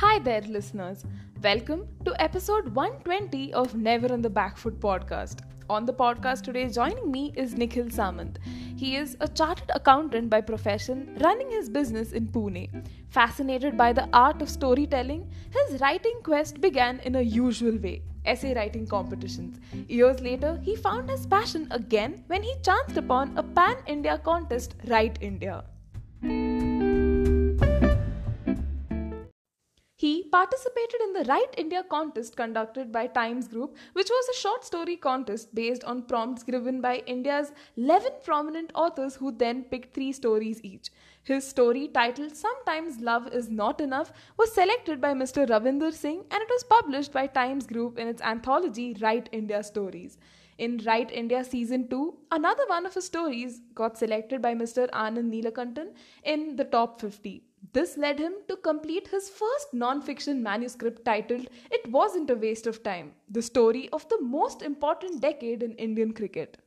Hi there, listeners. Welcome to episode 120 of Never on the Back Foot podcast. On the podcast today, joining me is Nikhil Samant. He is a chartered accountant by profession, running his business in Pune. Fascinated by the art of storytelling, his writing quest began in a usual way essay writing competitions. Years later, he found his passion again when he chanced upon a pan India contest, Write India. He participated in the Write India contest conducted by Times Group, which was a short story contest based on prompts given by India's 11 prominent authors who then picked three stories each. His story, titled Sometimes Love Is Not Enough, was selected by Mr. Ravinder Singh and it was published by Times Group in its anthology Write India Stories. In Write India Season 2, another one of his stories got selected by Mr. Anand Neelakantan in the top 50. This led him to complete his first non fiction manuscript titled It Wasn't a Waste of Time, the story of the most important decade in Indian cricket.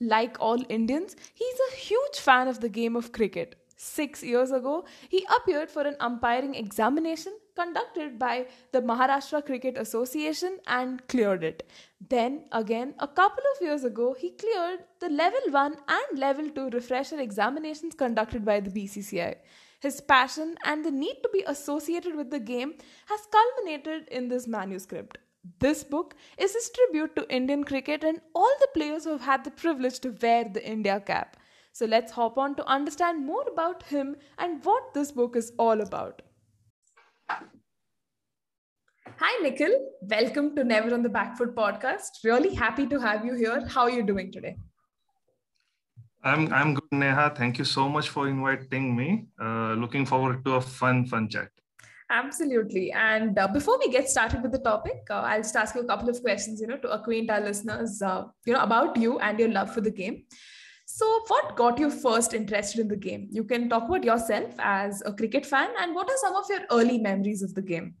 Like all Indians, he's a huge fan of the game of cricket. Six years ago, he appeared for an umpiring examination conducted by the Maharashtra Cricket Association and cleared it. Then, again, a couple of years ago, he cleared the level 1 and level 2 refresher examinations conducted by the BCCI. His passion and the need to be associated with the game has culminated in this manuscript. This book is his tribute to Indian cricket and all the players who have had the privilege to wear the India cap. So let's hop on to understand more about him and what this book is all about. Hi, Nikhil. Welcome to Never on the Back Foot podcast. Really happy to have you here. How are you doing today? I'm I'm good, Neha. Thank you so much for inviting me. Uh, looking forward to a fun, fun chat. Absolutely. And uh, before we get started with the topic, uh, I'll just ask you a couple of questions, you know, to acquaint our listeners, uh, you know, about you and your love for the game. So, what got you first interested in the game? You can talk about yourself as a cricket fan, and what are some of your early memories of the game?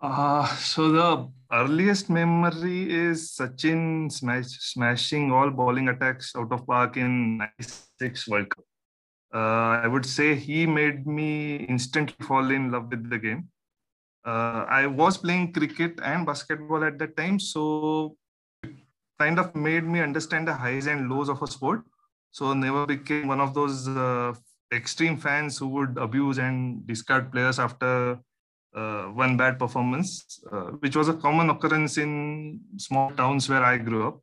Uh, so the earliest memory is Sachin smash, smashing all bowling attacks out of park in 96 World Cup. Uh, I would say he made me instantly fall in love with the game. Uh, I was playing cricket and basketball at that time, so it kind of made me understand the highs and lows of a sport. So never became one of those uh, extreme fans who would abuse and discard players after one bad performance, uh, which was a common occurrence in small towns where I grew up.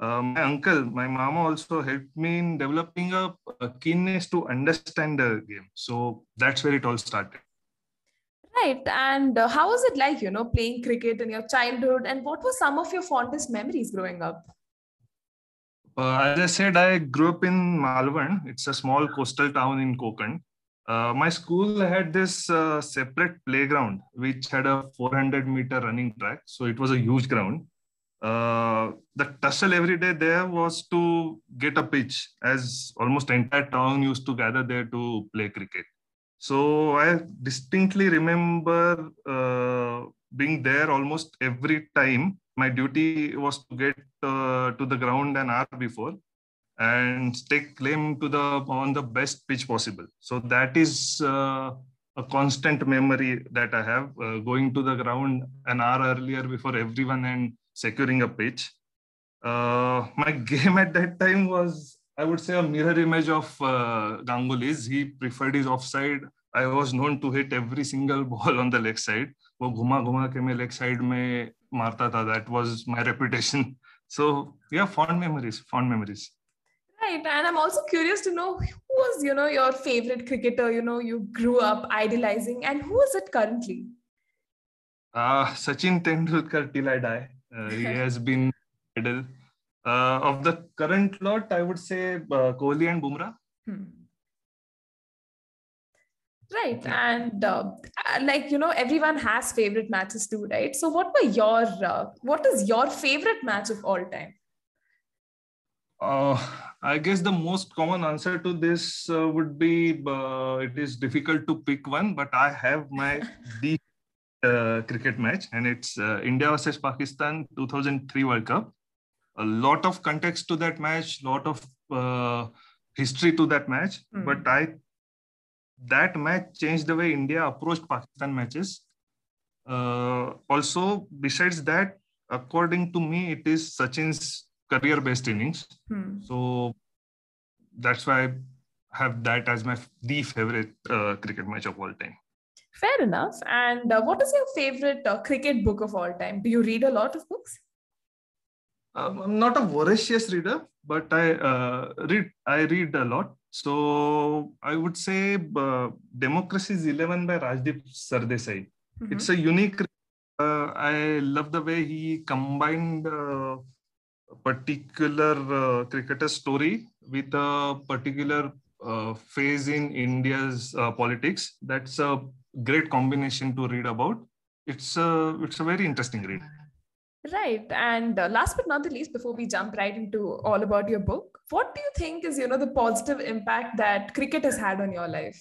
Uh, my uncle, my mama also helped me in developing a, a, keenness to understand the game. So that's where it all started. Right. And uh, how was it like, you know, playing cricket in your childhood? And what were some of your fondest memories growing up? Uh, as I said, I grew up in Malvan. It's a small coastal town in Konkan. Uh, my school had this uh, separate playground which had a 400 meter running track. So it was a huge ground. Uh, the tussle every day there was to get a pitch as almost entire town used to gather there to play cricket. So i distinctly remember uh, being there almost every time. My duty was to get uh, to the ground an hour before and stake claim to the on the best pitch possible. So that is uh, a constant memory that I have uh, going to the ground an hour earlier before everyone and securing a pitch. Uh, my game at that time was, I would say, a mirror image of uh, Ganguly's. He preferred his offside. I was known to hit every single ball on the leg side. वो घुमा घुमा के मैं leg side में मारता था that was my reputation so yeah fond memories fond memories Right. And I'm also curious to know who was, you know, your favorite cricketer, you know, you grew up idolizing and who is it currently? Uh, Sachin Tendulkar till I die. Uh, he has been idol. Uh, of the current lot, I would say uh, Kohli and Bumrah. Hmm. Right. And uh, like, you know, everyone has favorite matches too, right? So what were your, uh, what is your favorite match of all time? Uh, I guess the most common answer to this uh, would be uh, it is difficult to pick one, but I have my deep uh, cricket match, and it's uh, India versus Pakistan 2003 World Cup. A lot of context to that match, lot of uh, history to that match, mm. but I that match changed the way India approached Pakistan matches. Uh, also, besides that, according to me, it is Sachin's career-based innings. Hmm. So that's why I have that as my the favorite uh, cricket match of all time. Fair enough. And uh, what is your favorite uh, cricket book of all time? Do you read a lot of books? Um, I'm not a voracious reader, but I uh, read. I read a lot. So I would say uh, Democracy is Eleven by Rajdeep Sardesai. Mm-hmm. It's a unique. Uh, I love the way he combined uh, a particular uh, cricketer story with a particular uh, phase in India's uh, politics. That's a great combination to read about. It's a it's a very interesting read. Right, and uh, last but not the least, before we jump right into all about your book, what do you think is you know the positive impact that cricket has had on your life?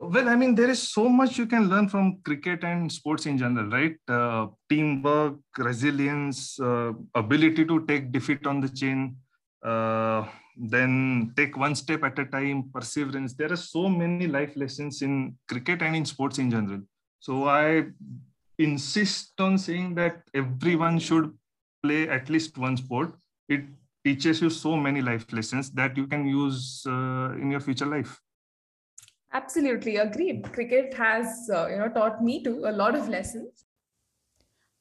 Well, I mean, there is so much you can learn from cricket and sports in general, right? Uh, teamwork, resilience, uh, ability to take defeat on the chin, uh, then take one step at a time, perseverance. There are so many life lessons in cricket and in sports in general. So I insist on saying that everyone should play at least one sport. It teaches you so many life lessons that you can use uh, in your future life. Absolutely agreed. Cricket has, uh, you know, taught me too a lot of lessons.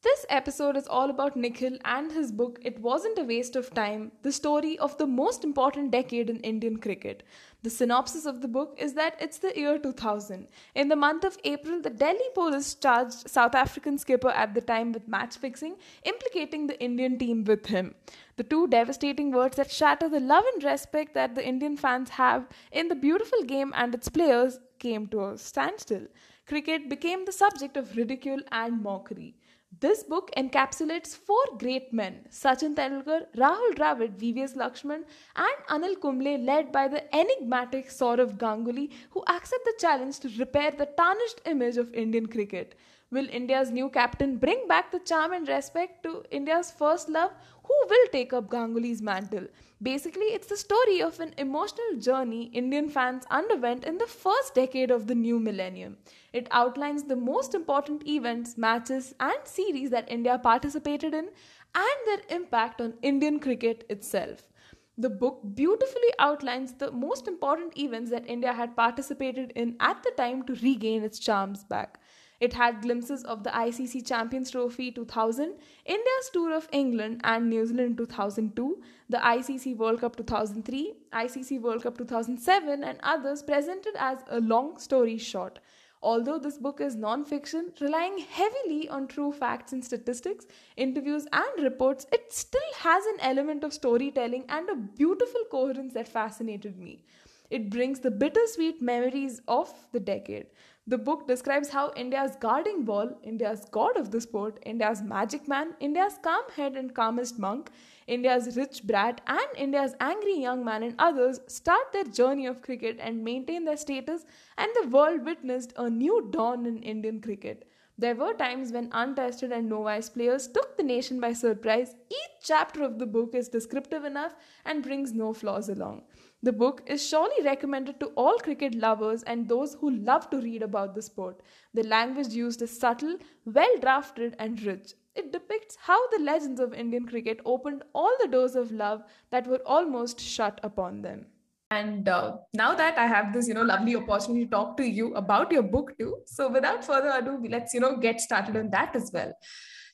This episode is all about Nikhil and his book It Wasn't a Waste of Time, the story of the most important decade in Indian cricket. The synopsis of the book is that it's the year 2000. In the month of April, the Delhi police charged South African skipper at the time with match fixing, implicating the Indian team with him. The two devastating words that shatter the love and respect that the Indian fans have in the beautiful game and its players came to a standstill. Cricket became the subject of ridicule and mockery. This book encapsulates four great men Sachin Tendulkar, Rahul Dravid, VVS Laxman, and Anil Kumble, led by the enigmatic Sourav Ganguly, who accept the challenge to repair the tarnished image of Indian cricket. Will India's new captain bring back the charm and respect to India's first love? Who will take up Ganguly's mantle? Basically, it's the story of an emotional journey Indian fans underwent in the first decade of the new millennium. It outlines the most important events, matches, and series that India participated in and their impact on Indian cricket itself. The book beautifully outlines the most important events that India had participated in at the time to regain its charms back. It had glimpses of the ICC Champions Trophy 2000, India's tour of England and New Zealand 2002, the ICC World Cup 2003, ICC World Cup 2007, and others presented as a long story short. Although this book is non fiction, relying heavily on true facts and statistics, interviews, and reports, it still has an element of storytelling and a beautiful coherence that fascinated me. It brings the bittersweet memories of the decade. The book describes how India's guarding ball, India's god of the sport, India's magic man, India's calm head and calmest monk, India's rich brat, and India's angry young man and others start their journey of cricket and maintain their status, and the world witnessed a new dawn in Indian cricket. There were times when untested and novice players took the nation by surprise. Each chapter of the book is descriptive enough and brings no flaws along. The book is surely recommended to all cricket lovers and those who love to read about the sport. The language used is subtle, well drafted, and rich. It depicts how the legends of Indian cricket opened all the doors of love that were almost shut upon them. And uh, now that I have this, you know, lovely opportunity to talk to you about your book too. So without further ado, let's, you know, get started on that as well.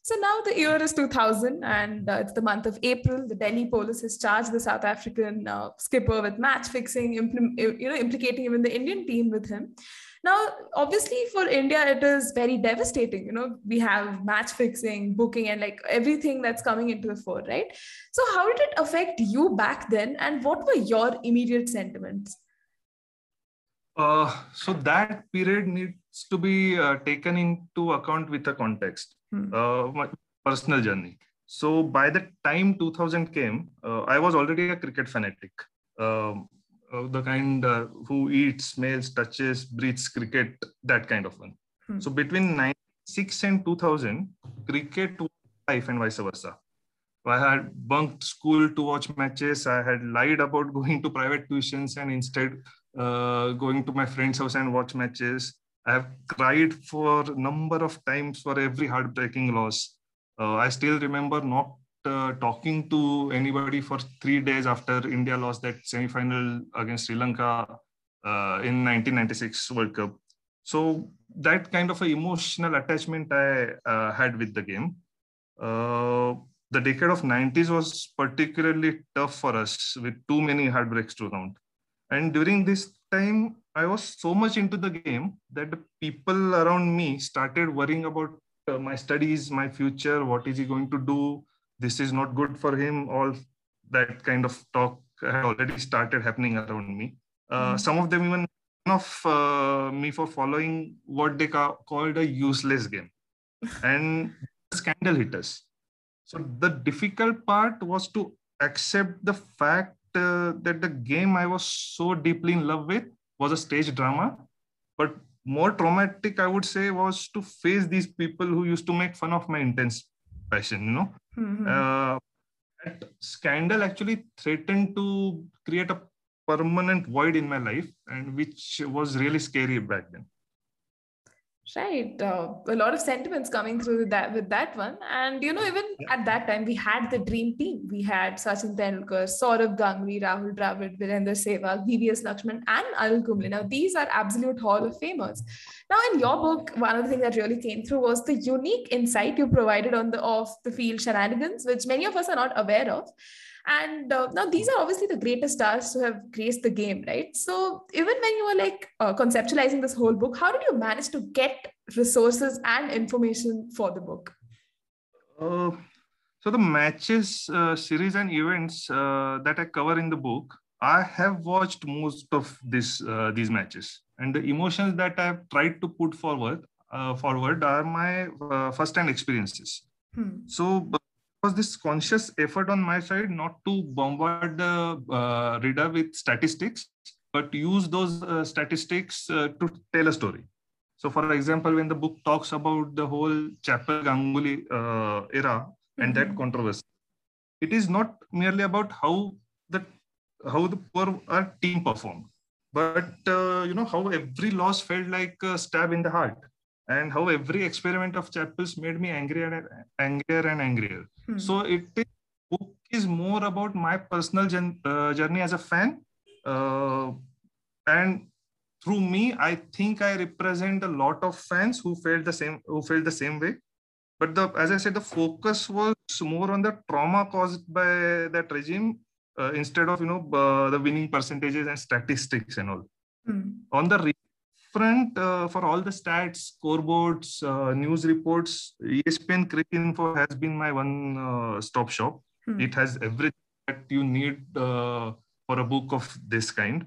So now the year is 2000 and uh, it's the month of April. The Delhi police has charged the South African uh, skipper with match fixing, impl- you know, implicating even the Indian team with him. Now, obviously, for India, it is very devastating. You know, we have match fixing, booking, and like everything that's coming into the fore, right? So, how did it affect you back then, and what were your immediate sentiments? Uh, so that period needs to be uh, taken into account with the context. Hmm. Uh, my personal journey. So by the time 2000 came, uh, I was already a cricket fanatic. Um, uh, the kind uh, who eats, smells, touches, breathes cricket, that kind of one. Hmm. So between 96 and 2000, cricket was life and vice versa. I had bunked school to watch matches. I had lied about going to private tuitions and instead uh, going to my friend's house and watch matches. I have cried for number of times for every heartbreaking loss. Uh, I still remember not uh, talking to anybody for three days after India lost that semi-final against Sri Lanka uh, in 1996 World Cup. So that kind of a emotional attachment I uh, had with the game. Uh, the decade of 90s was particularly tough for us with too many heartbreaks to count. And during this time, I was so much into the game that the people around me started worrying about uh, my studies, my future, what is he going to do? This is not good for him. All that kind of talk had already started happening around me. Uh, mm. Some of them even of uh, me for following what they ca- called a useless game and scandal hitters. So the difficult part was to accept the fact uh, that the game I was so deeply in love with was a stage drama. But more traumatic, I would say, was to face these people who used to make fun of my intense passion. You know, mm-hmm. uh, that scandal actually threatened to create a permanent void in my life, and which was really scary back then. Right, uh, a lot of sentiments coming through with that with that one, and you know, even yeah. at that time, we had the dream team. We had Sachin Tendulkar, Sourav Ganguly, Rahul Dravid, Virender Sehwag, VVS Laxman, and Anil Kumble. Now, these are absolute Hall of Famers. Now, in your book, one of the things that really came through was the unique insight you provided on the off the field shenanigans, which many of us are not aware of. And uh, now these are obviously the greatest stars to have graced the game, right? So even when you were like uh, conceptualizing this whole book, how did you manage to get resources and information for the book? Uh, so the matches, uh, series, and events uh, that I cover in the book, I have watched most of this uh, these matches, and the emotions that I have tried to put forward forward are my first-hand experiences. Hmm. So was this conscious effort on my side not to bombard the uh, reader with statistics, but use those uh, statistics uh, to tell a story. So, for example, when the book talks about the whole Chappell Ganguly uh, era and mm-hmm. that controversy, it is not merely about how the how the poor our team performed, but uh, you know how every loss felt like a stab in the heart and how every experiment of Chappell's made me angrier and angrier and angrier. Hmm. So it is, book is more about my personal gen, uh, journey as a fan, uh, and through me, I think I represent a lot of fans who felt the same who felt the same way. But the as I said, the focus was more on the trauma caused by that regime uh, instead of you know uh, the winning percentages and statistics and all. Hmm. On the front, uh, for all the stats, scoreboards, uh, news reports, ESPNcricinfo has been my one uh, stop shop. Hmm. It has everything that you need uh, for a book of this kind.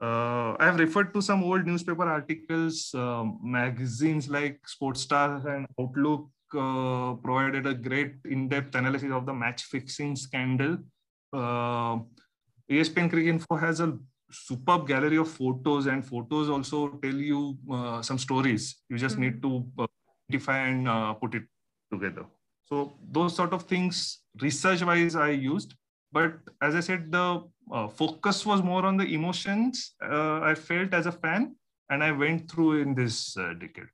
Uh, I have referred to some old newspaper articles, um, magazines like Sportstar and Outlook uh, provided a great in-depth analysis of the match fixing scandal. ESPNcricinfo has a superb gallery of photos and photos also tell you uh, some stories. You just mm-hmm. need to uh, identify and uh, put it together. So those sort of things research wise i used. But as i said the uh, focus was more on the emotions uh, i felt as a fan and i went through in this uh, decade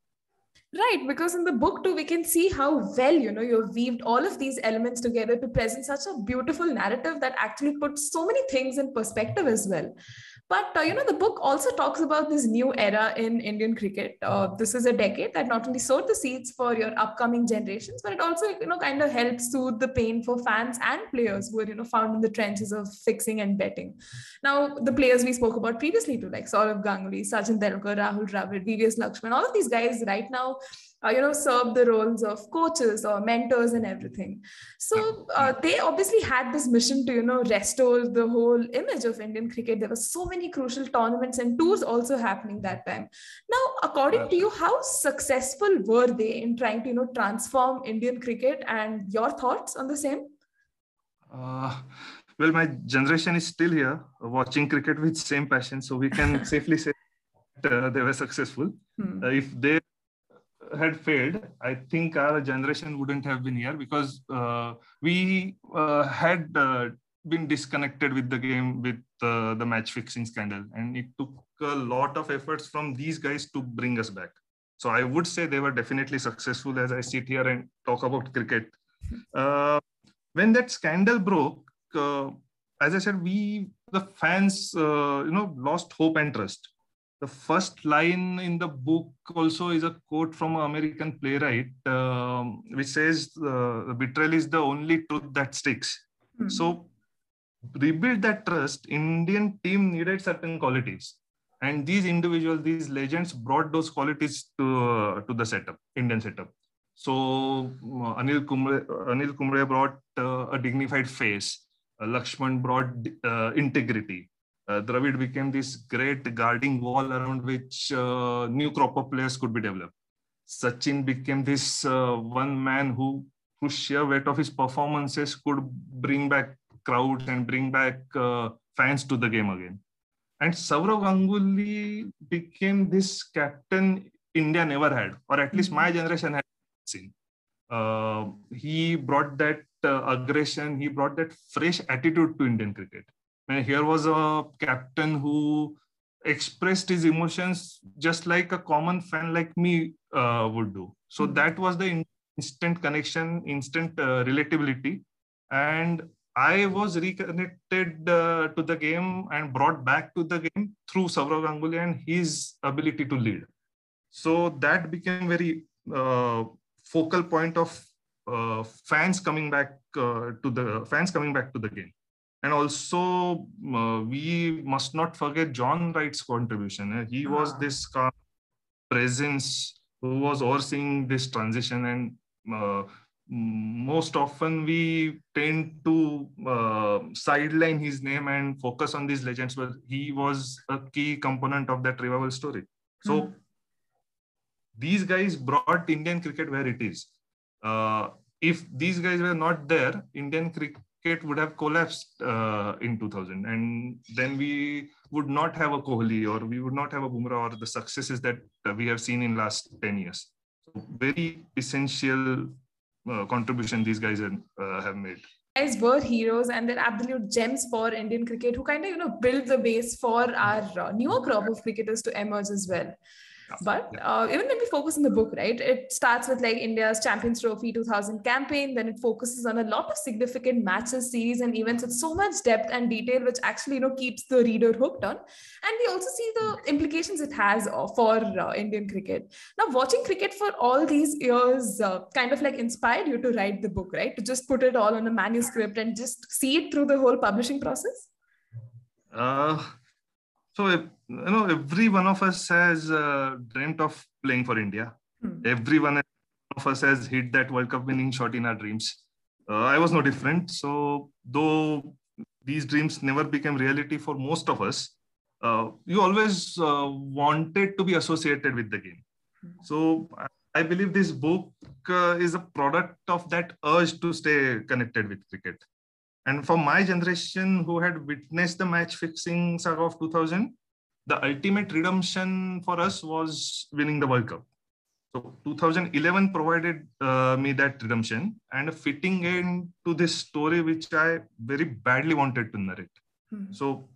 Right, because in the book too, we can see how well you know you've weaved all of these elements together to present such a beautiful narrative that actually puts so many things in perspective as well. But uh, you know, the book also talks about this new era in Indian cricket. Uh, this is a decade that not only sowed the seeds for your upcoming generations, but it also you know kind of helps soothe the pain for fans and players who are you know found in the trenches of fixing and betting. Now, the players we spoke about previously too, like Sourav Ganguly, Sachin Tendulkar, Rahul Dravid, VVS Laxman, all of these guys right now uh, you know serve the roles of coaches or mentors and everything. So uh, they obviously had this mission to you know restore the whole image of indian cricket. There were so many crucial tournaments and tours also happening that time. Now according to you how successful were they in trying to you know transform indian cricket and your thoughts on the same? Uh, well my generation is still here watching cricket with same passion so we can safely say uh, they were successful. Hmm. uh, if they had failed, I think our generation wouldn't have been here because uh, we uh, had uh, been disconnected with the game with uh, the match fixing scandal, and it took a lot of efforts from these guys to bring us back. So I would say they were definitely successful as I sit here and talk about cricket. Uh, when that scandal broke, uh, as I said, we the fans, you know, lost hope and trust. The first line in the book also is a quote from an American playwright, um, which says, uh, "Betrayal is the only truth that sticks." Mm-hmm. So, rebuild that trust. Indian team needed certain qualities and these individuals these legends brought those qualities to uh, to the setup indian setup so uh, anil kumble anil kumble brought uh, a dignified face uh, laxman brought uh, integrity uh, dravid became this great guarding wall around which new crop of players could be developed sachin became this one man who whose sheer weight of his performances could bring back crowds and bring back fans to the game again and Sourav Ganguly became this captain India never had, or at least my mm-hmm. generation had seen. Uh, he brought that uh, aggression, he brought that fresh attitude to Indian cricket. And here was a captain who expressed his emotions just like a common fan like me uh, would do. So mm-hmm. that was the instant connection, instant uh, relatability. And I was reconnected uh, to the game and brought back to the game through Sourav Ganguly and his ability to lead. So that became very uh, focal point of uh, fans coming back uh, to the fans coming back to the game. And also, uh, we must not forget John Wright's contribution. He was this presence who was overseeing this transition. And uh, most often we tend to uh, sideline his name and focus on these legends but he was a key component of that revival story. So mm. these guys brought indian cricket where it is. Uh, if these guys were not there indian cricket would have collapsed uh, in 2000 and then we would not have a kohli or we would not have a bumrah or the successes that we have seen in last 10 years. So very essential uh, contribution these guys have, uh, have made. Guys were heroes and they're absolute gems for Indian cricket who kind of you know build the base for our uh, newer crop of cricketers to emerge as well. But uh, even when we focus on the book, right, it starts with like India's Champions Trophy 2000 campaign. Then it focuses on a lot of significant matches, series, and events with so much depth and detail, which actually you know keeps the reader hooked on. And we also see the implications it has uh, for uh, Indian cricket. Now, watching cricket for all these years uh, kind of like inspired you to write the book, right? To just put it all on a manuscript and just see it through the whole publishing process. Uh, so you know every one of us has uh, dreamt of playing for india. Hmm. every one of us has hit that world cup winning shot in our dreams. Uh, i was no different. So though these dreams never became reality for most of us uh, you always uh, wanted to be associated with the game. Hmm. so i believe this book uh, is a product of that urge to stay connected with cricket. And for my generation who had witnessed the match fixing saga of 2000 the ultimate redemption for us was winning the World Cup. So 2011 provided uh, me that redemption and a fitting end to this story, which I very badly wanted to narrate. Mm-hmm. So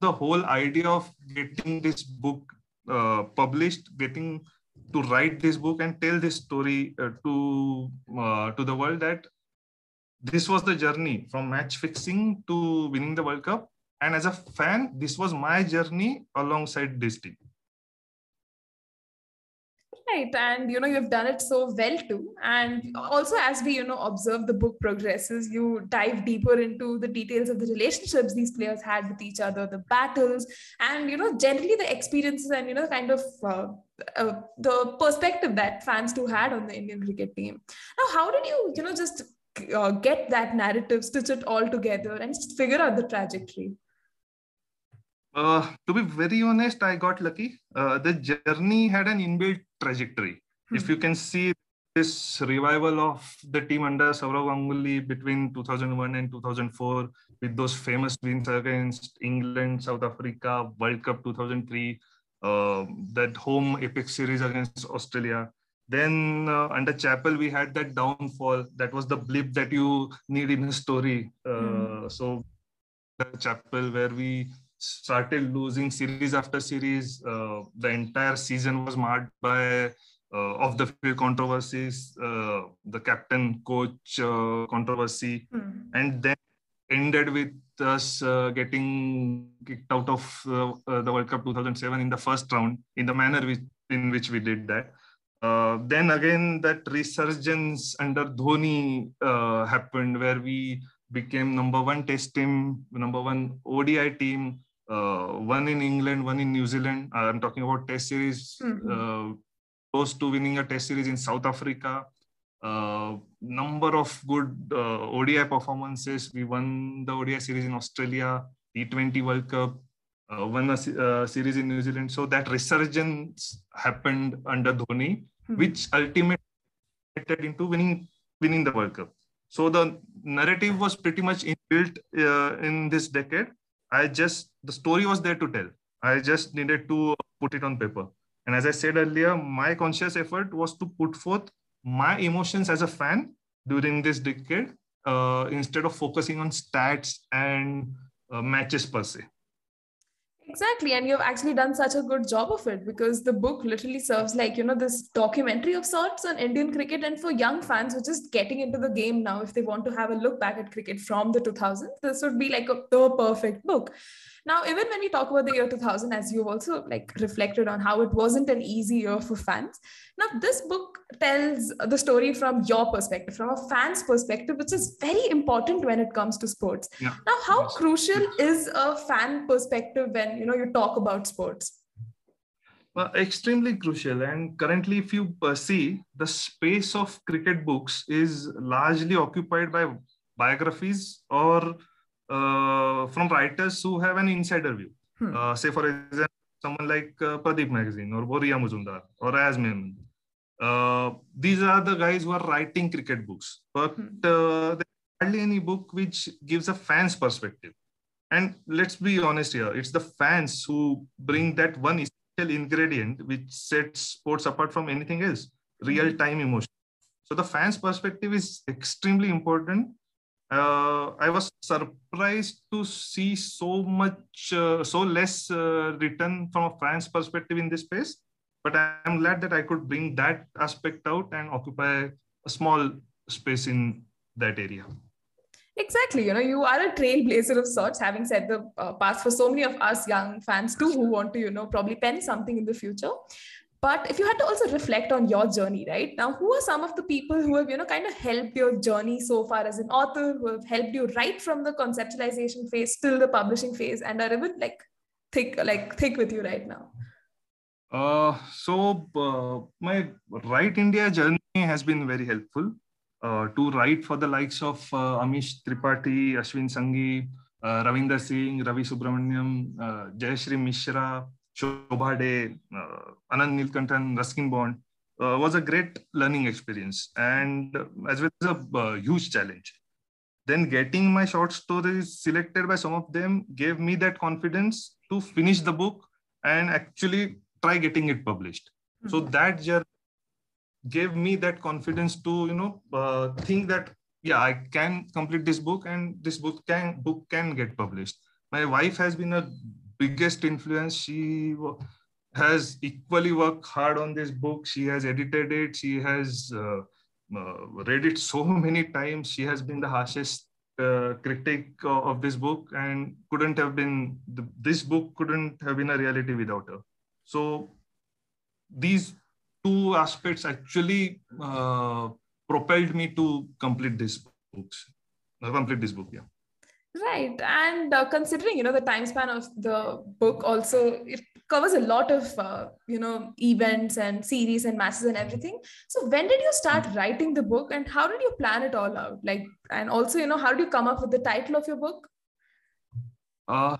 the whole idea of getting this book uh, published, getting to write this book and tell this story uh, to uh, to the world that this was the journey from match fixing to winning the World Cup and as a fan this was my journey alongside this team. Right and you know you've done it so well too. And also as we you know observe the book progresses you dive deeper into the details of the relationships these players had with each other the battles and you know generally the experiences and you know kind of uh, uh, the perspective that fans too had on the indian cricket team. Now how did you you know just uh, get that narrative stitch it all together and figure out the trajectory uh, to be very honest, I got lucky. Uh, the journey had an inbuilt trajectory. Hmm. If you can see this revival of the team under Sourav Ganguly between 2001 and 2004, with those famous wins against England, South Africa, World Cup 2003, uh, that home epic series against Australia. Then uh, under Chappell, we had that downfall. That was the blip that you need in a story. Uh, hmm. So Chappell where we started losing series after series. Uh, the entire season was marked by uh, off the field controversies, uh, the captain coach uh, controversy, mm. and then ended with us uh, getting kicked out of uh, the World Cup 2007 in the first round in the manner which, in which we did that. then again, that resurgence under Dhoni happened, where we became number one test team, number one ODI team, uh, one in England, one in New Zealand. I'm talking about test series. Mm-hmm. Uh, close to winning a test series in South Africa. Uh, number of good uh, ODI performances. We won the ODI series in Australia, T20 World Cup, uh, won a uh, series in New Zealand. So that resurgence happened under Dhoni, mm-hmm. which ultimately into winning winning the World Cup. So the narrative was pretty much inbuilt uh, in this decade. I just the story was there to tell. I just needed to put it on paper. And as I said earlier, my conscious effort was to put forth my emotions as a fan during this decade uh, instead of focusing on stats and uh, matches per se. Exactly. And you've actually done such a good job of it because the book literally serves like, you know, this documentary of sorts on Indian cricket. And for young fans who are just getting into the game now, if they want to have a look back at cricket from the 2000s, this would be like a, the perfect book. Now, even when we talk about the year 2000, as you've also like reflected on how it wasn't an easy year for fans. Now, this book tells the story from your perspective, from a fan's perspective, which is very important when it comes to sports. Yeah. Now, how yes. crucial is a fan perspective when you know you talk about sports? Well, extremely crucial. And currently, if you see, the space of cricket books is largely occupied by biographies or uh, from writers who have an insider view. Hmm. Uh, say, for example, someone like uh, Pradeep Magazine or Boria Majumdar or Uh, these are the guys who are writing cricket books, but hmm. uh, there's hardly any book which gives a fan's perspective. And let's be honest here, it's the fans who bring that one essential ingredient which sets sports apart from anything else real time emotion. So the fans' perspective is extremely important uh, I was surprised to see so much, uh, so less uh, written from a fan's perspective in this space. But I'm glad that I could bring that aspect out and occupy a small space in that area. Exactly. You know, you are a trailblazer of sorts, having said the uh, past for so many of us young fans too who want to, you know, probably pen something in the future. But if you had to also reflect on your journey, right now, who are some of the people who have, you know, kind of helped your journey so far as an author, who have helped you right from the conceptualization phase till the publishing phase, and are even like thick, like thick with you right now? Uh, so uh, my Write India journey has been very helpful. Uh, to write for the likes of uh, Amish Tripathi, Ashwin Sanghi, uh, Ravinder Singh, Ravi Subramanian, uh, Jaishree Misra, Shobha De, uh, Anand Neelakantan, Ruskin Bond uh, was a great learning experience and as well as a uh, huge challenge. Then getting my short stories selected by some of them gave me that confidence to finish the book and actually try getting it published. Mm-hmm. So that journey gave me that confidence to you know uh, think that yeah I can complete this book and this book can book can get published. My wife has been a biggest influence. She has equally worked hard on this book. She has edited it. She has uh, uh, read it so many times. She has been the harshest uh, critic of this book and couldn't have been, the, this book couldn't have been a reality without her. So these two aspects actually uh, propelled me to complete this books, uh, complete this book. Yeah. Right. And uh, considering, you know, the time span of the book also, it covers a lot of, uh, you know, events and series and matches and everything. So when did you start writing the book and how did you plan it all out? Like, and also, you know, how did you come up with the title of your book? Uh,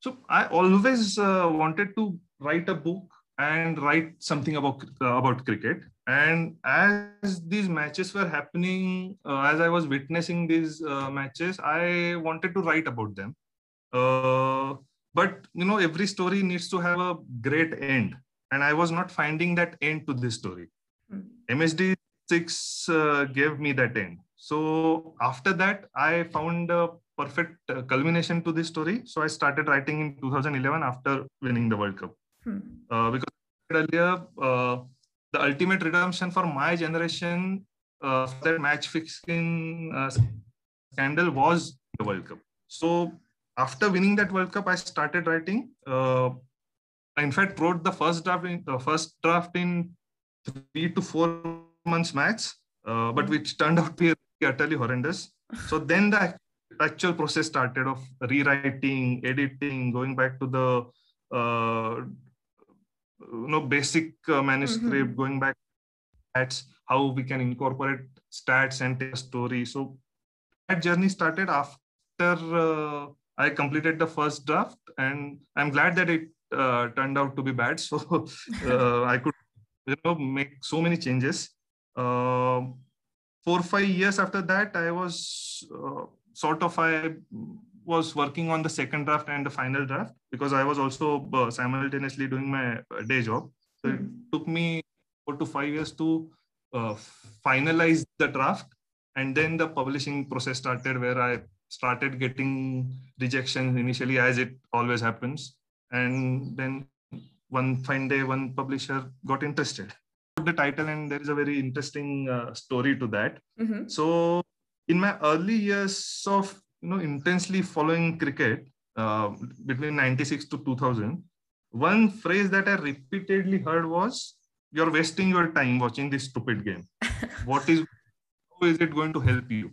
so I always uh, wanted to write a book and write something about uh, about cricket and as these matches were happening uh, as i was witnessing these uh, matches i wanted to write about them uh, but you know every story needs to have a great end and i was not finding that end to this story mm. msd 6 uh, gave me that end so after that i found a perfect uh, culmination to this story. So I started writing in 2011 after winning the World Cup. Uh, because earlier, uh, the ultimate redemption for my generation uh, for that match fixing uh, scandal was the World Cup. So after winning that World Cup, I started writing. Uh, I in fact wrote the first draft in the first draft in three to four months max, uh, but which turned out to be utterly horrendous. So then the actual process started of rewriting, editing, going back to the uh, you know basic uh, manuscript, mm-hmm. going back that's how we can incorporate stats and tell a story. So that journey started after uh, I completed the first draft, and I'm glad that it uh, turned out to be bad. So uh, I could you know make so many changes. Uh, four five years after that, I was uh, sort of I was working on the second draft and the final draft because I was also uh, simultaneously doing my day job. So mm-hmm. it hmm. took me four to five years to uh, finalize the draft, and then the publishing process started, where I started getting rejections initially, as it always happens, and then one fine day, one publisher got interested. The title, and there is a very interesting uh, story to that. Mm-hmm. So in my early years of you know intensely following cricket uh, between 96 to 2000 one phrase that i repeatedly heard was you're wasting your time watching this stupid game. What is how is it going to help you?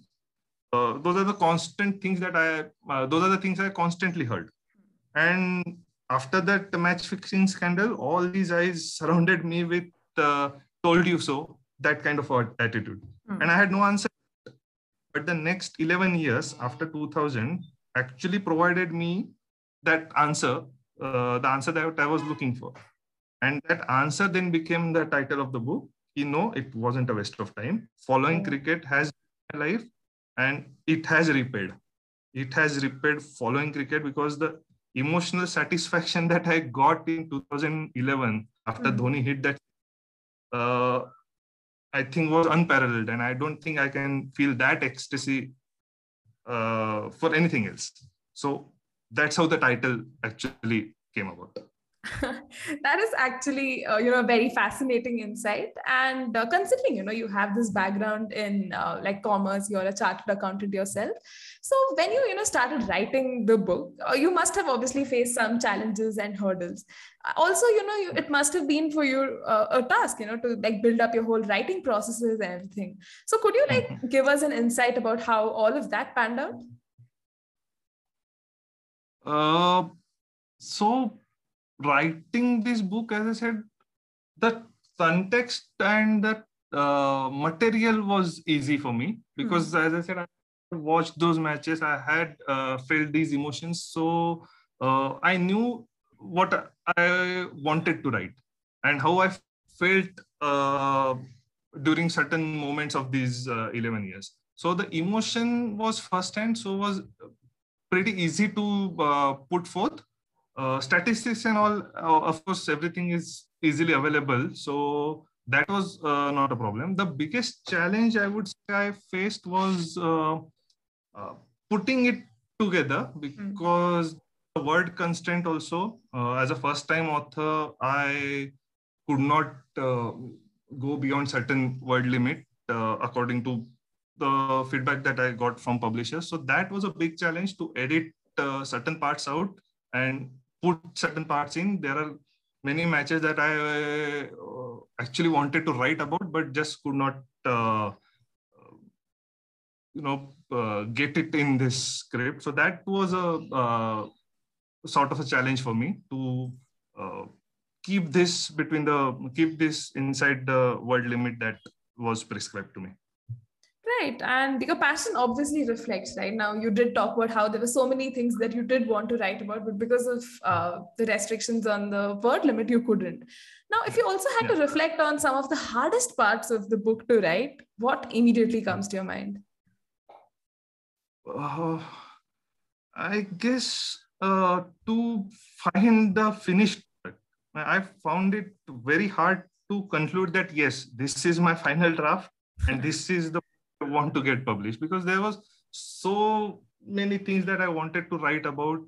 Uh, those are the constant things that i uh, those are the things i constantly heard. And after that match fixing scandal all these eyes surrounded me with uh, told you so that kind of attitude. Mm. and i had no answer but the next 11 years after 2000 actually provided me that answer, uh, the answer that I was looking for. And that answer then became the title of the book. You know, it wasn't a waste of time. Following cricket has my life and it has repaid. It has repaid following cricket because the emotional satisfaction that I got in 2011 after mm. Dhoni hit that uh, I think was unparalleled, and I don't think I can feel that ecstasy uh, for anything else. So that's how the title actually came about. that is actually uh, you know a very fascinating insight and uh, considering you know you have this background in uh, like commerce you're a chartered accountant yourself so when you you know started writing the book uh, you must have obviously faced some challenges and hurdles also you know you, it must have been for you uh, a task you know to like build up your whole writing processes and everything so could you like mm-hmm. give us an insight about how all of that panned out uh so writing this book, as I said, the context and the uh, material was easy for me because, mm. as I said, I watched those matches. I had uh, felt these emotions, so uh, I knew what I wanted to write and how I felt uh, during certain moments of these uh, 11 years. So the emotion was first hand, so was pretty easy to uh, put forth uh, statistics and all, uh, of course, everything is easily available. So that was uh, not a problem. The biggest challenge I would say I faced was uh, uh, putting it together because mm. Word constraint also, as a first time author, I could not go beyond certain word limit according to the feedback that I got from publishers. So that was a big challenge to edit certain parts out and put certain parts in. There are many matches that I uh, actually wanted to write about, but just could not, uh, you know, uh, get it in this script. So that was a uh, sort of a challenge for me to uh, keep this between the keep this inside the word limit that was prescribed to me. Right. And your passion obviously reflects, right? Now, you did talk about how there were so many things that you did want to write about, but because of uh, the restrictions on the word limit, you couldn't. Now, if you also had yeah. to reflect on some of the hardest parts of the book to write, what immediately comes to your mind? Uh, I guess uh, to find the finished I found it very hard to conclude that yes, this is my final draft and this is the want to get published because there was so many things that I wanted to write about,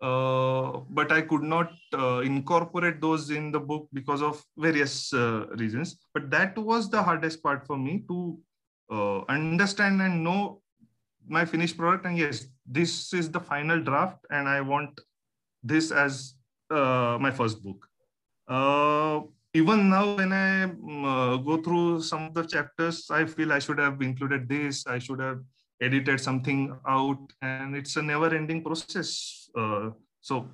uh, but I could not uh, incorporate those in the book because of various uh, reasons. But that was the hardest part for me to uh, understand and know my finished product. And yes, this is the final draft, and I want this as uh, my first book. Uh, even now, when I mm, go through some of the chapters, I feel I should have included this. I should have edited something out and it's a never ending process uh, so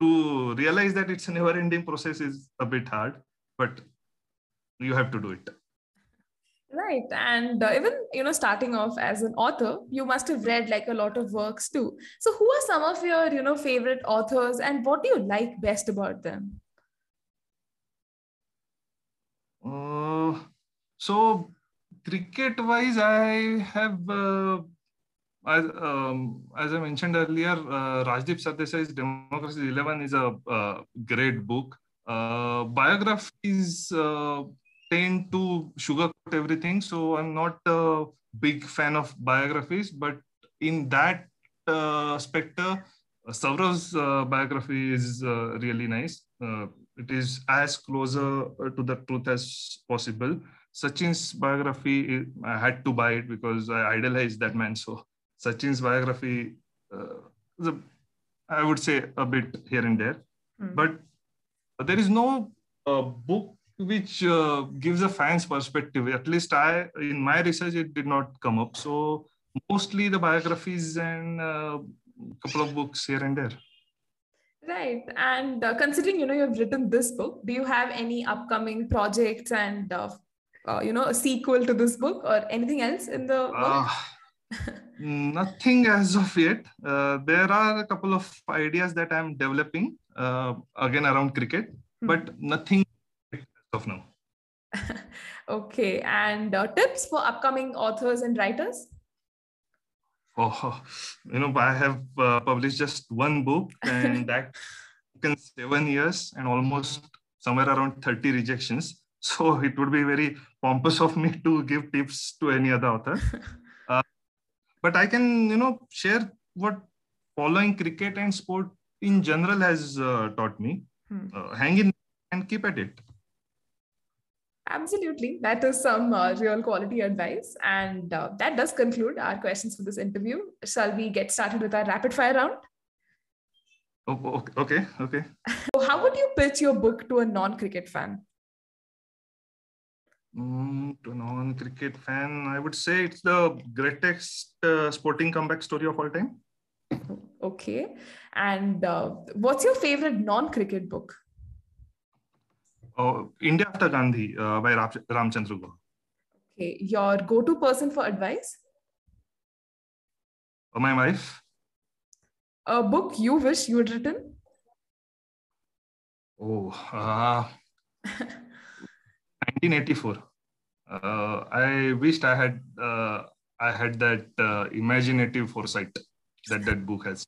to realize that it's a never ending process is a bit hard but you have to do it right and uh, even you know starting off as an author you must have read like a lot of works too so who are some of your you know favorite authors and what do you like best about them uh, so cricket wise, I have, uh, as, um, as I mentioned earlier, uh, Rajdeep Sardesai's Democracy 11 is a uh, great book. Uh, biographies uh, tend to sugarcoat everything, so I'm not a big fan of biographies, but in that uh, specter, uh, Sourav's uh, biography is uh, really nice. Uh, it is as closer to the truth as possible. Sachin's biography, I had to buy it because I idolized that man. So Sachin's biography, uh, a, I would say a bit here and there, mm. but there is no uh, book which uh, gives a fan's perspective. At least I, in my research, it did not come up. So mostly the biographies and a uh, couple of books here and there. Right. And uh, considering, you know, you've written this book, do you have any upcoming projects and uh, uh, you know a sequel to this book or anything else in the book? Uh, nothing as of yet. Uh, there are a couple of ideas that I'm developing uh, again around cricket, hmm. but nothing of now. okay, and uh, tips for upcoming authors and writers? Oh, you know, I have uh, published just one book, and that in seven years and almost somewhere around 30 rejections. So it would be very pompous of me to give tips to any other author. uh, but I can, you know, share what following cricket and sport in general has uh, taught me. Hmm. Uh, hang in and keep at it. Absolutely. That is some uh, real quality advice. And uh, that does conclude our questions for this interview. Shall we get started with our rapid fire round? Oh, okay, okay. so how would you pitch your book to a non cricket fan? Mm, to a non-cricket fan, I would say it's the greatest uh, sporting comeback story of all time. Okay, and uh, what's your favorite non-cricket book? Oh, India After Gandhi uh, by Ram- Ramchandra Guha. Okay, your go-to person for advice? Uh, my wife. A book you wish you had written? Oh, uh, 1984. Uh, I wished I had uh, I had that uh, imaginative foresight that that book has.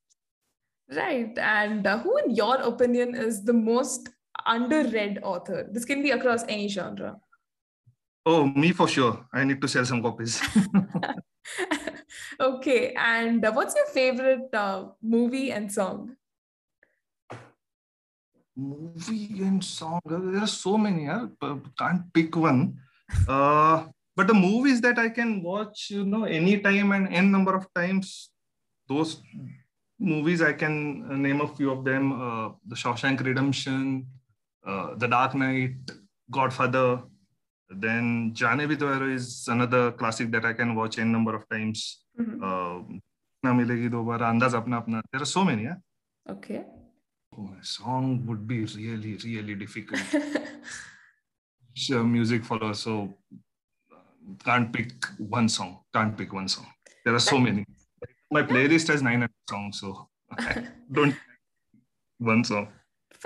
Right, and uh, who, in your opinion, is the most underread author? This can be across any genre. Oh, me for sure. I need to sell some copies. okay, and uh, what's your favorite uh, movie and song? movie and song there are so many yeah? can't pick one uh, but the movies that i can watch you know anytime and n number of times those movies i can name a few of them uh, the shawshank redemption uh, the dark knight godfather then Jaane Bhi is another classic that i can watch n number of times mm-hmm. uh, there are so many yeah okay oh, a song would be really, really difficult. so music follower, so uh, can't pick one song. Can't pick one song. There are so many. My playlist has 900 songs, so I don't one song.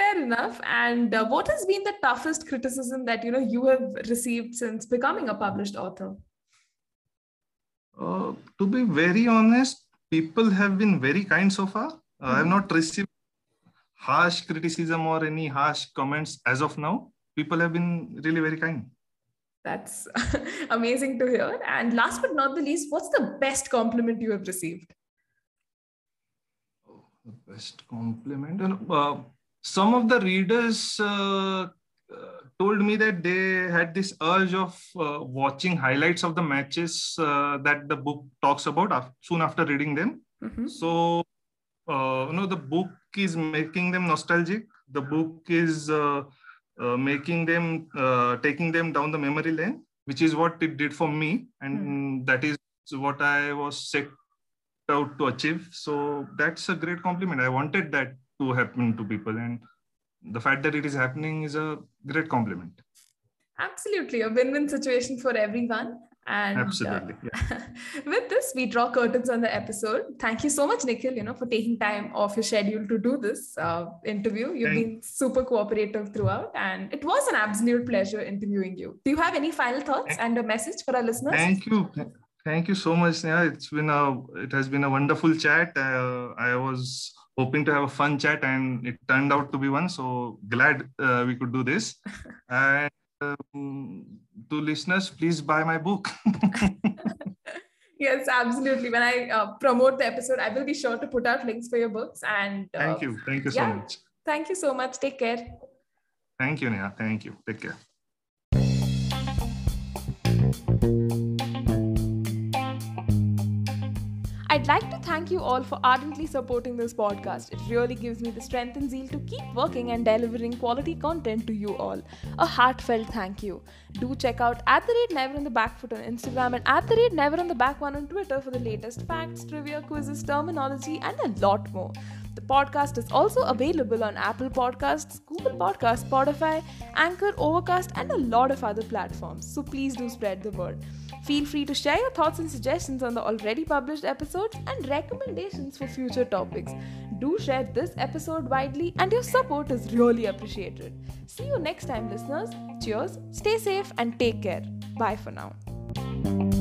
Fair enough. And uh, what has been the toughest criticism that you know you have received since becoming a published author? Uh, to be very honest, people have been very kind so far. Mm-hmm. I have not received harsh criticism or any harsh comments as of now. People have been really very kind. That's amazing to hear. And last but not the least, what's the best compliment you have received? Oh, the best compliment. Uh, some of the readers uh, told me that they had this urge of uh, watching highlights of the matches uh, that the book talks about after, soon after reading them. Mm-hmm. So, uh, you know, the book is making them nostalgic. The book is uh, uh, making them, uh, taking them down the memory lane, which is what it did for me. And mm-hmm. that is what I was set out to achieve. So that's a great compliment. I wanted that to happen to people. And the fact that it is happening is a great compliment. Absolutely. A win-win situation for everyone. And absolutely uh, with this we draw curtains on the episode. Thank you so much nikhil you know for taking time off your schedule to do this uh, interview. You've been super cooperative throughout and it was an absolute pleasure interviewing you. Do you have any final thoughts and a message for our listeners? Thank you. Thank you so much yeah it's been a it has been a wonderful chat. Uh, i was hoping to have a fun chat and it turned out to be one. So glad uh, we could do this. And um, to listeners please buy my book. Yes absolutely. When i uh, promote the episode i will be sure to put out links for your books and uh, thank you. Thank you so yeah, much. Thank you so much. Take care. Thank you Neha. thank you. Take care I'd like to thank you all for ardently supporting this podcast. It really gives me the strength and zeal to keep working and delivering quality content to you all. A heartfelt thank you. Do check out at the rate Never on the Back Foot on Instagram and at the rate Never on the Back One on Twitter for the latest facts, trivia, quizzes, terminology, and a lot more. The podcast is also available on Apple Podcasts, Google Podcasts, Spotify, Anchor, Overcast, and a lot of other platforms. So please do spread the word. Feel free to share your thoughts and suggestions on the already published episodes and recommendations for future topics. Do share this episode widely, and your support is really appreciated. See you next time, listeners. Cheers, stay safe, and take care. Bye for now.